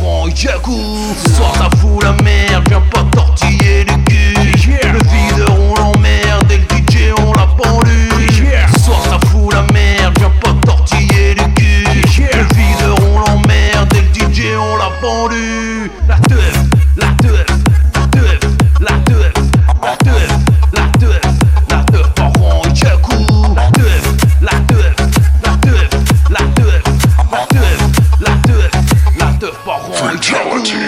Ce soir ça fout la merde, viens pas tortiller le cul. Le videur on l'emmerde et le DJ on l'a pendu. Ce soir ça fout la merde, viens pas tortiller le cul. Le videur on l'emmerde et le DJ on l'a pendu. Fatality.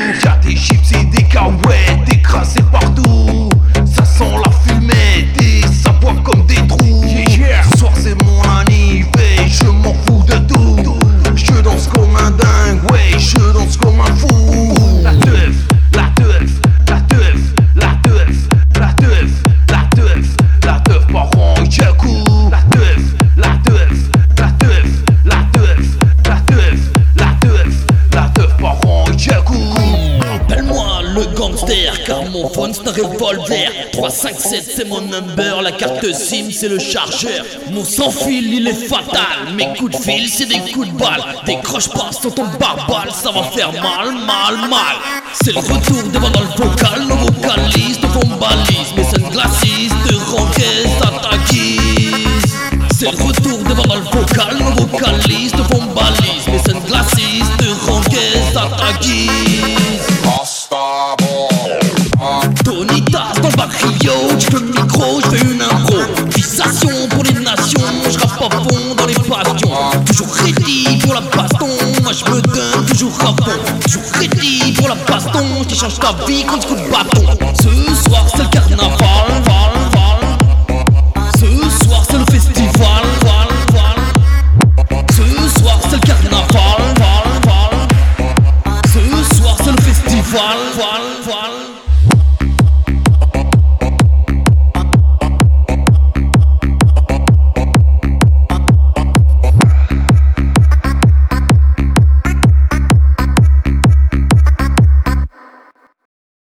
Le gangster car mon phone c'est un revolver 357 c'est mon number, la carte SIM c'est le chargeur. Mon sans fil il est fatal, mes coups de fil c'est des coups de balle. Décroche pas sur ton barbale, ça va faire mal, mal, mal. C'est le retour devant dans le vocal, nos vocalistes font balise Mes sunglasses te rencaissent à ta C'est le retour devant dans le vocal, nos vocalistes font balise Mes sunglasses te rencaissent à ta Barrio, je fais le micro, je fais une impro Fixation pour les nations, je rappe à fond dans les passions. Toujours ready pour la baston, moi je me donne toujours à Toujours ready pour la baston, qui change ta vie contre ce coup de bâton